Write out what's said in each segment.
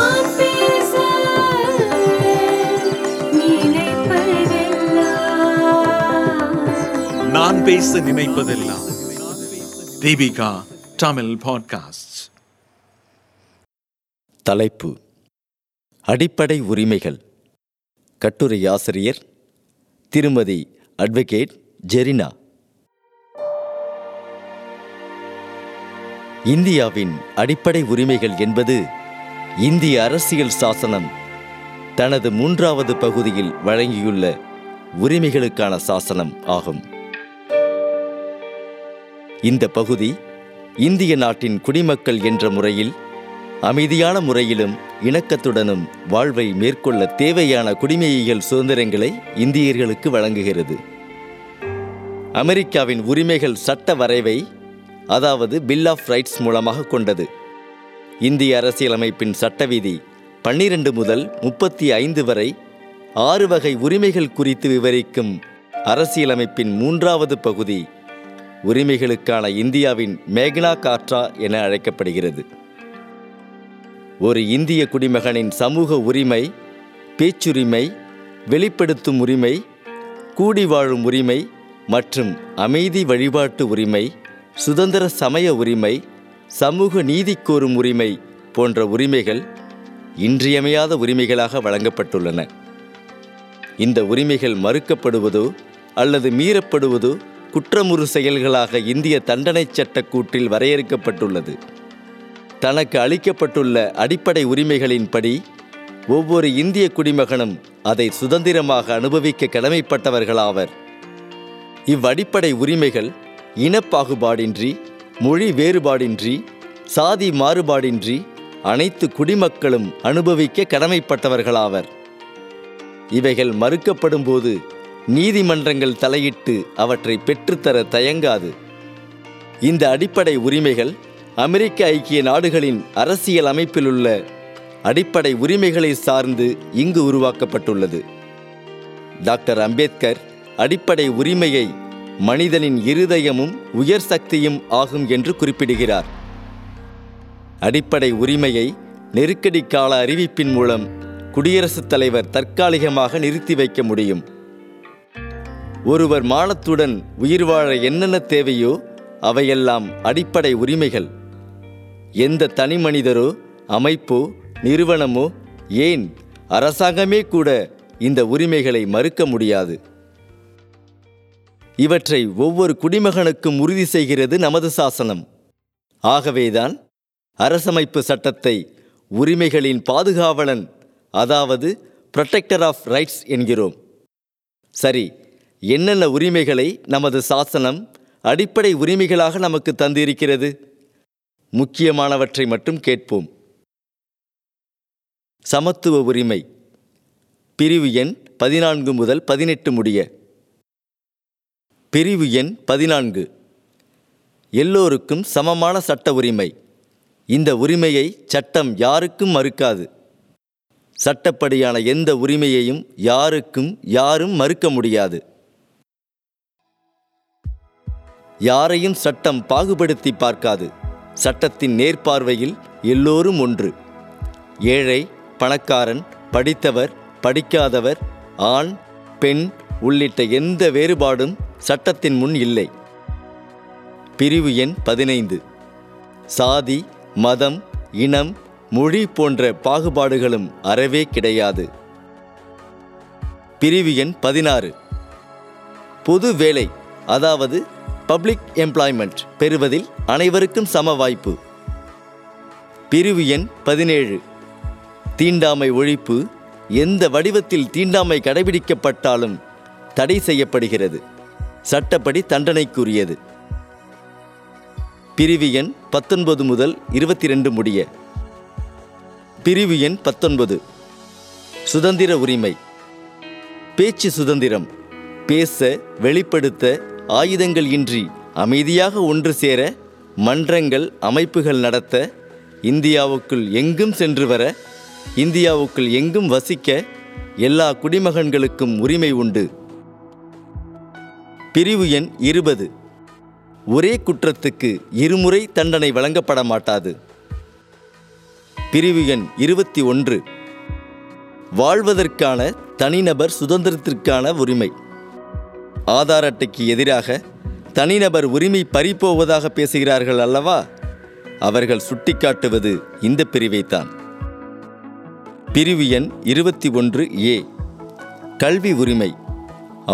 நான் பேச நினைப்பதெல்லாம் நான் பேச நினைப்பதெல்லாம் தீபிகா தமிழ் பாட்காஸ்ட் தலைப்பு. அடிப்படை உரிமைகள். கட்டுரை ஆசிரியர் திருமதி அட்வொகேட் ஜெரினா. இந்தியாவின் அடிப்படை உரிமைகள் என்பது இந்திய அரசியல் சாசனம் தனது மூன்றாவது பகுதியில் வழங்கியுள்ள உரிமைகளுக்கான சாசனம் ஆகும். இந்த பகுதி இந்திய நாட்டின் குடிமக்கள் என்ற முறையில் அமைதியான முறையிலும் இணக்கத்துடனும் வாழ்வை மேற்கொள்ள தேவையான குடிமையியல் சுதந்திரங்களை இந்தியர்களுக்கு வழங்குகிறது. அமெரிக்காவின் உரிமைகள் சட்ட வரைவை அதாவது பில் ஆஃப் ரைட்ஸ் மூலமாக கொண்டது. இந்திய அரசியலமைப்பின் சட்டவிதி பன்னிரண்டு முதல் முப்பத்தி ஐந்து வரை ஆறு வகை உரிமைகள் குறித்து விவரிக்கும் அரசியலமைப்பின் மூன்றாவது பகுதி உரிமைகளுக்கான இந்தியாவின் மேக்னா காற்றா என அழைக்கப்படுகிறது. ஒரு இந்திய குடிமகனின் சமூக உரிமை பேச்சுரிமை வெளிப்படுத்தும் உரிமை கூடி வாழும் உரிமை மற்றும் அமைதி வழிபாட்டு உரிமை சுதந்திர சமய உரிமை சமூக நீதி கோரும் உரிமை போன்ற உரிமைகள் இன்றியமையாத உரிமைகளாக வழங்கப்பட்டுள்ளன. இந்த உரிமைகள் மறுக்கப்படுவதோ அல்லது மீறப்படுவதோ குற்றமுறு செயல்களாக இந்திய தண்டனைச் சட்டக்கூட்டில் வரையறுக்கப்பட்டுள்ளது. தனக்கு அளிக்கப்பட்டுள்ள அடிப்படை உரிமைகளின்படி ஒவ்வொரு இந்திய குடிமகனும் அதை சுதந்திரமாக அனுபவிக்க கடமைப்பட்டவர்களாவர். இவ்வடிப்படை உரிமைகள் இனப்பாகுபாடின்றி மொழி வேறுபாடின்றி சாதி மாறுபாடின்றி அனைத்து குடிமக்களும் அனுபவிக்க கடமைப்பட்டவர்களாவர். இவைகள் மறுக்கப்படும்போது நீதிமன்றங்கள் தலையிட்டு அவற்றை பெற்றுத்தர தயங்காது. இந்த அடிப்படை உரிமைகள் அமெரிக்க ஐக்கிய நாடுகளின் அரசியல் அமைப்பிலுள்ள அடிப்படை உரிமைகளை சார்ந்து இங்கு உருவாக்கப்பட்டுள்ளது. டாக்டர் அம்பேத்கர் அடிப்படை உரிமையை மனிதனின் இருதயமும் உயர் சக்தியும் ஆகும் என்று குறிப்பிடுகிறார். அடிப்படை உரிமையை நெருக்கடி கால அறிவிப்பின் மூலம் குடியரசுத் தலைவர் தற்காலிகமாக நிறுத்தி வைக்க முடியும். ஒருவர் மானத்துடன் உயிர் வாழ என்னென்ன தேவையோ அவையெல்லாம் அடிப்படை உரிமைகள். எந்த தனி மனிதரோ அமைப்போ நிறுவனமோ ஏன் அரசாங்கமே கூட இந்த உரிமைகளை மறுக்க முடியாது. இவற்றை ஒவ்வொரு குடிமகனுக்கும் உறுதி செய்கிறது நமது சாசனம். ஆகவேதான் அரசமைப்பு சட்டத்தை உரிமைகளின் பாதுகாவலன் அதாவது ப்ரொடெக்டர் ஆஃப் ரைட்ஸ் என்கிறோம். சரி என்னென்ன உரிமைகளை நமது சாசனம் அடிப்படை உரிமைகளாக நமக்கு தந்திருக்கிறது? முக்கியமானவற்றை மட்டும் கேட்போம். சமத்துவ உரிமை. பிரிவு எண் பதினான்கு முதல் பதினெட்டு முடிய. பிரிவு எண் பதினான்கு. எல்லோருக்கும் சமமான சட்ட உரிமை. இந்த உரிமையை சட்டம் யாருக்கும் மறுக்காது. சட்டப்படியான எந்த உரிமையையும் யாருக்கும் யாரும் மறுக்க முடியாது. யாரையும் சட்டம் பாகுபடுத்தி பார்க்காது. சட்டத்தின் நேர்பார்வையில் எல்லோரும் ஒன்று. ஏழை பணக்காரன் படித்தவர் படிக்காதவர் ஆண் பெண் உள்ளிட்ட எந்த வேறுபாடும் சட்டத்தின் முன் இல்லை. பிரிவு எண் பதினைந்து. சாதி மதம் இனம் மொழி போன்ற பாகுபாடுகளும் அறவே கிடையாது. பிரிவு எண் பதினாறு. பொது வேலை அதாவது பப்ளிக் எம்ப்ளாய்மெண்ட் பெறுவதில் அனைவருக்கும் சம வாய்ப்பு. பிரிவு எண் பதினேழு. தீண்டாமை ஒழிப்பு எந்த வடிவத்தில் தீண்டாமை கடைபிடிக்கப்பட்டாலும் தடை செய்யப்படுகிறது. சட்டப்படி தண்டனைக்குரியது. பிரிவு எண் பத்தொன்பது முதல் இருபத்தி ரெண்டு முடிய. பிரிவு எண் பத்தொன்பது. சுதந்திர உரிமை. பேச்சு சுதந்திரம். பேச வெளிப்படுத்த ஆயுதங்கள் இன்றி அமைதியாக ஒன்று சேர மன்றங்கள் அமைப்புகள் நடத்த இந்தியாவுக்குள் எங்கும் சென்று வர இந்தியாவுக்குள் எங்கும் வசிக்க எல்லா குடிமகன்களுக்கும் உரிமை உண்டு. பிரிவு எண் இருபது. ஒரே குற்றத்துக்கு இருமுறை தண்டனை வழங்கப்பட மாட்டாது பிரிவு எண் இருபத்தி ஒன்று. வாழ்வதற்கான தனிநபர் சுதந்திரத்திற்கான உரிமை. ஆதார் அட்டைக்கு எதிராக தனிநபர் உரிமை பறிப்போவதாக பேசுகிறார்கள் அல்லவா? அவர்கள் சுட்டிக்காட்டுவது இந்த பிரிவைத்தான். பிரிவு எண் இருபத்தி ஒன்று ஏ. கல்வி உரிமை.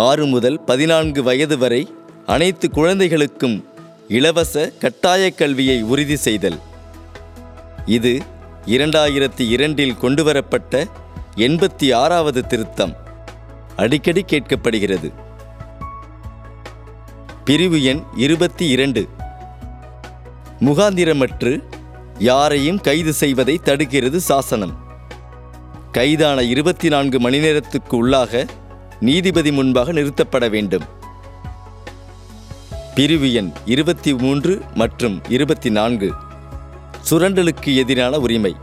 ஆறு முதல் பதினான்கு வயது வரை அனைத்து குழந்தைகளுக்கும் இலவச கட்டாய கல்வியை உறுதி செய்தல். இது இரண்டாயிரத்தி இரண்டில் கொண்டுவரப்பட்ட எண்பத்தி ஆறாவது திருத்தம். அடிக்கடி கேட்கப்படுகிறது. பிரிவு எண் இருபத்தி இரண்டு முகாந்திரமற்று யாரையும் கைது செய்வதை தடுக்கிறது சாசனம். கைதான இருபத்தி நான்கு மணி நேரத்துக்கு உள்ளாக நீதிபதி முன்பாக நிறுத்தப்பட வேண்டும். பிரிவு எண் இருபத்தி மூன்று மற்றும் இருபத்தி நான்கு. சுரண்டலுக்கு எதிரான உரிமை.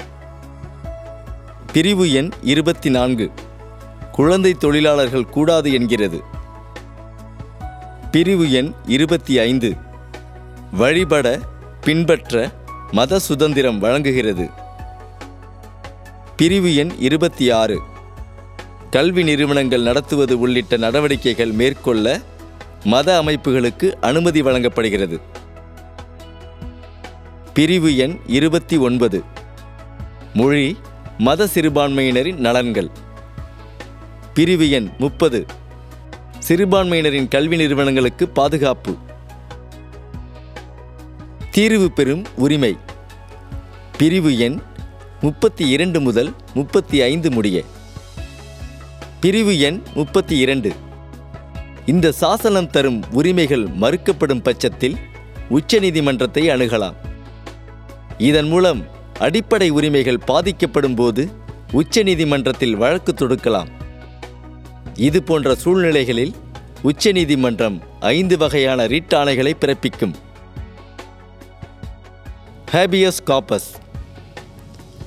பிரிவு எண் இருபத்தி நான்கு. குழந்தை தொழிலாளர்கள் கூடாது என்கிறது. பிரிவு எண் இருபத்தி ஐந்து. வழிபட பின்பற்ற மத சுதந்திரம் வழங்குகிறது. பிரிவு எண் இருபத்தி ஆறு. கல்வி நிறுவனங்கள் நடத்துவது உள்ளிட்ட நடவடிக்கைகள் மேற்கொள்ள மத அமைப்புகளுக்கு அனுமதி வழங்கப்படுகிறது. பிரிவு எண் இருபத்தி ஒன்பது. மொழி மத சிறுபான்மையினரின் நலன்கள். பிரிவு எண் முப்பது. சிறுபான்மையினரின் கல்வி நிறுவனங்களுக்கு பாதுகாப்பு. தீர்வு பெறும் உரிமை. பிரிவு எண் முப்பத்தி இரண்டு முதல் முப்பத்தி ஐந்து முடிய. பிரிவு எண் முப்பத்தி இரண்டு. இந்த சாசனம் தரும் உரிமைகள் மறுக்கப்படும் பட்சத்தில் உச்சநீதிமன்றத்தை அணுகலாம். இதன் மூலம் அடிப்படை உரிமைகள் பாதிக்கப்படும் போது உச்சநீதிமன்றத்தில் வழக்கு தொடுக்கலாம். இது போன்ற சூழ்நிலைகளில் உச்சநீதிமன்றம் ஐந்து வகையான ரிட் ஆணைகளை பிறப்பிக்கும். Habeas corpus.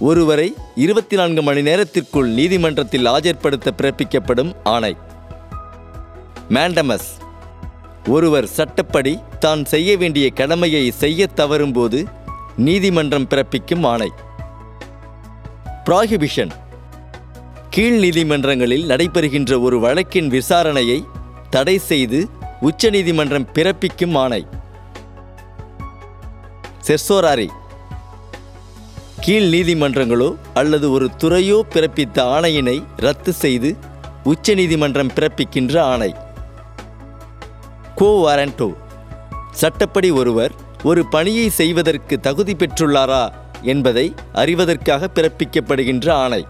ஒருவரை இருபத்தி நான்கு மணி நேரத்திற்குள் நீதிமன்றத்தில் ஆஜர்படுத்த பிறப்பிக்கப்படும் ஆணை. மேண்டமஸ். ஒருவர் சட்டப்படி தான் செய்ய வேண்டிய கடமையை செய்யத் தவறும்போது நீதிமன்றம் பிறப்பிக்கும் ஆணை. ப்ராஹிபிஷன். கீழ் நீதிமன்றங்களில் நடைபெறுகின்ற ஒரு வழக்கின் விசாரணையை தடை செய்து உச்சநீதிமன்றம் பிறப்பிக்கும் ஆணை. செர்சோராரி. கீழ் நீதிமன்றங்களோ அல்லது ஒரு துறையோ பிறப்பித்த ஆணையினை ரத்து செய்து உச்சநீதிமன்றம் பிறப்பிக்கின்ற ஆணை. கோ வாரண்டோ சட்டப்படி ஒருவர் ஒரு பணியை செய்வதற்கு தகுதி பெற்றுள்ளாரா என்பதை அறிவதற்காக பிறப்பிக்கப்படுகின்ற ஆணை.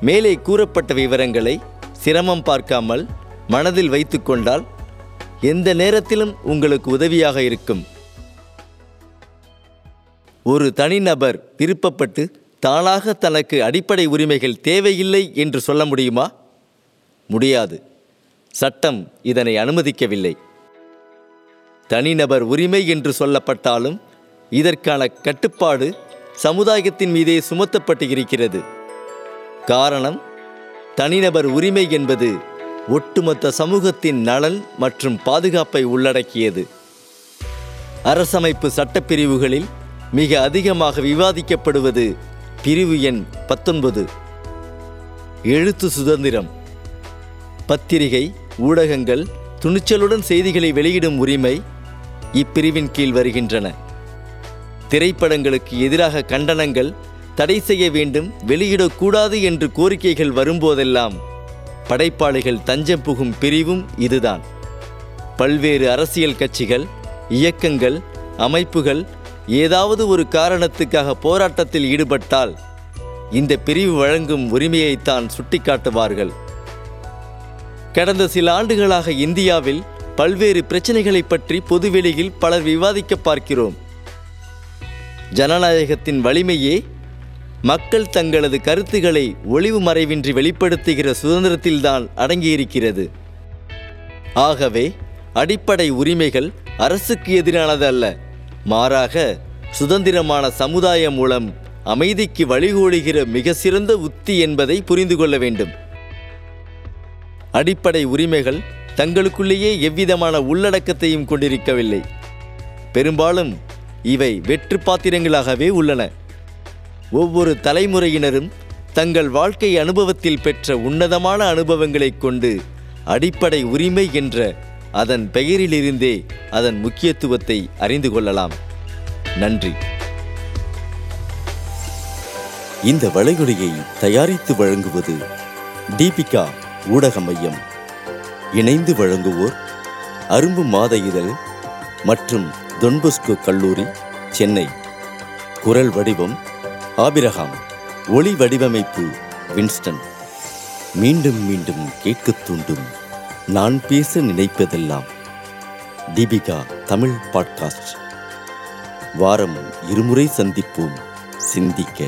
மேலே கூறப்பட்ட விவரங்களை சிரமம் பார்க்காமல் மனதில் வைத்துக்கொண்டால் எந்த நேரத்திலும் உங்களுக்கு உதவியாக இருக்கும். ஒரு தனிநபர் திருப்பப்பட்டு தானாக தனக்கு அடிப்படை உரிமைகள் தேவையில்லை என்று சொல்ல முடியுமா? முடியாது. சட்டம் இதனை அனுமதிக்கவில்லை. தனிநபர் உரிமை என்று சொல்லப்பட்டாலும் இதற்கான கட்டுப்பாடு சமுதாயத்தின் மீதே சுமத்தப்பட்டு இருக்கிறது. காரணம் தனிநபர் உரிமை என்பது ஒட்டுமொத்த சமூகத்தின் நலன் மற்றும் பாதுகாப்பை உள்ளடக்கியது. அரசமைப்பு சட்டப்பிரிவுகளில் மிக அதிகமாக விவாதிக்கப்படுவது பிரிவு எண் பத்தொன்பது. எழுத்து சுதந்திரம். பத்திரிகை ஊடகங்கள் துணிச்சலுடன் செய்திகளை வெளியிடும் உரிமை இப்பிரிவின் கீழ் வருகின்றன. திரைப்படங்களுக்கு எதிராக கண்டனங்கள் தடை செய்ய வேண்டும் வெளியிடக்கூடாது என்று கோரிக்கைகள் வரும்போதெல்லாம் படைப்பாளிகள் தஞ்சம் புகும் பிரிவும் இதுதான். பல்வேறு அரசியல் கட்சிகள் இயக்கங்கள் அமைப்புகள் ஏதாவது ஒரு காரணத்துக்காக போராட்டத்தில் ஈடுபட்டால் இந்த பிரிவு வழங்கும் உரிமையைத்தான் சுட்டிக்காட்டுவார்கள். கடந்த சில ஆண்டுகளாக இந்தியாவில் பல்வேறு பிரச்சனைகளை பற்றி பொதுவெளியில் பலர் விவாதிக்க பார்க்கிறோம். ஜனநாயகத்தின் வலிமையே மக்கள் தங்களது கருத்துக்களை ஒளிவு மறைவின்றி வெளிப்படுத்துகிற சுதந்திரத்தில்தான் அடங்கியிருக்கிறது. ஆகவே அடிப்படை உரிமைகள் அரசுக்கு எதிரானது அல்ல மாறாக சுதந்திரமான சமுதாயம் மூலம் அமைதிக்கு வழிகோடுகிற மிக சிறந்த உத்தி என்பதை புரிந்து கொள்ள வேண்டும். அடிப்படை உரிமைகள் தங்களுக்குள்ளேயே எவ்விதமான உள்ளடக்கத்தையும் கொண்டிருக்கவில்லை. பெரும்பாலும் இவை வெற்று பாத்திரங்களாகவே உள்ளன. ஒவ்வொரு தலைமுறையினரும் தங்கள் வாழ்க்கை அனுபவத்தில் பெற்ற உன்னதமான அனுபவங்களைக் கொண்டு அடிப்படை உரிமை என்ற அதன் பெயரிலிருந்தே அதன் முக்கியத்துவத்தை அறிந்து கொள்ளலாம். நன்றி. இந்த வளைகுடையை தயாரித்து வழங்குவது தீபிகா ஊடக மையம். இணைந்து வழங்குவோர் அரும்பு மாத இதழ் மற்றும் தொன்பொஸ்கோ கல்லூரி சென்னை. குரல் வடிவம் ஆபிரகாம். ஒளி வடிவமைப்பு வின்ஸ்டன். மீண்டும் மீண்டும் கேட்கத் தூண்டும். நான் பேச நினைப்பதெல்லாம் தீபிகா தமிழ் பாட்காஸ்ட். வாரம் இருமுறை சந்திப்போம். சிந்திக்க.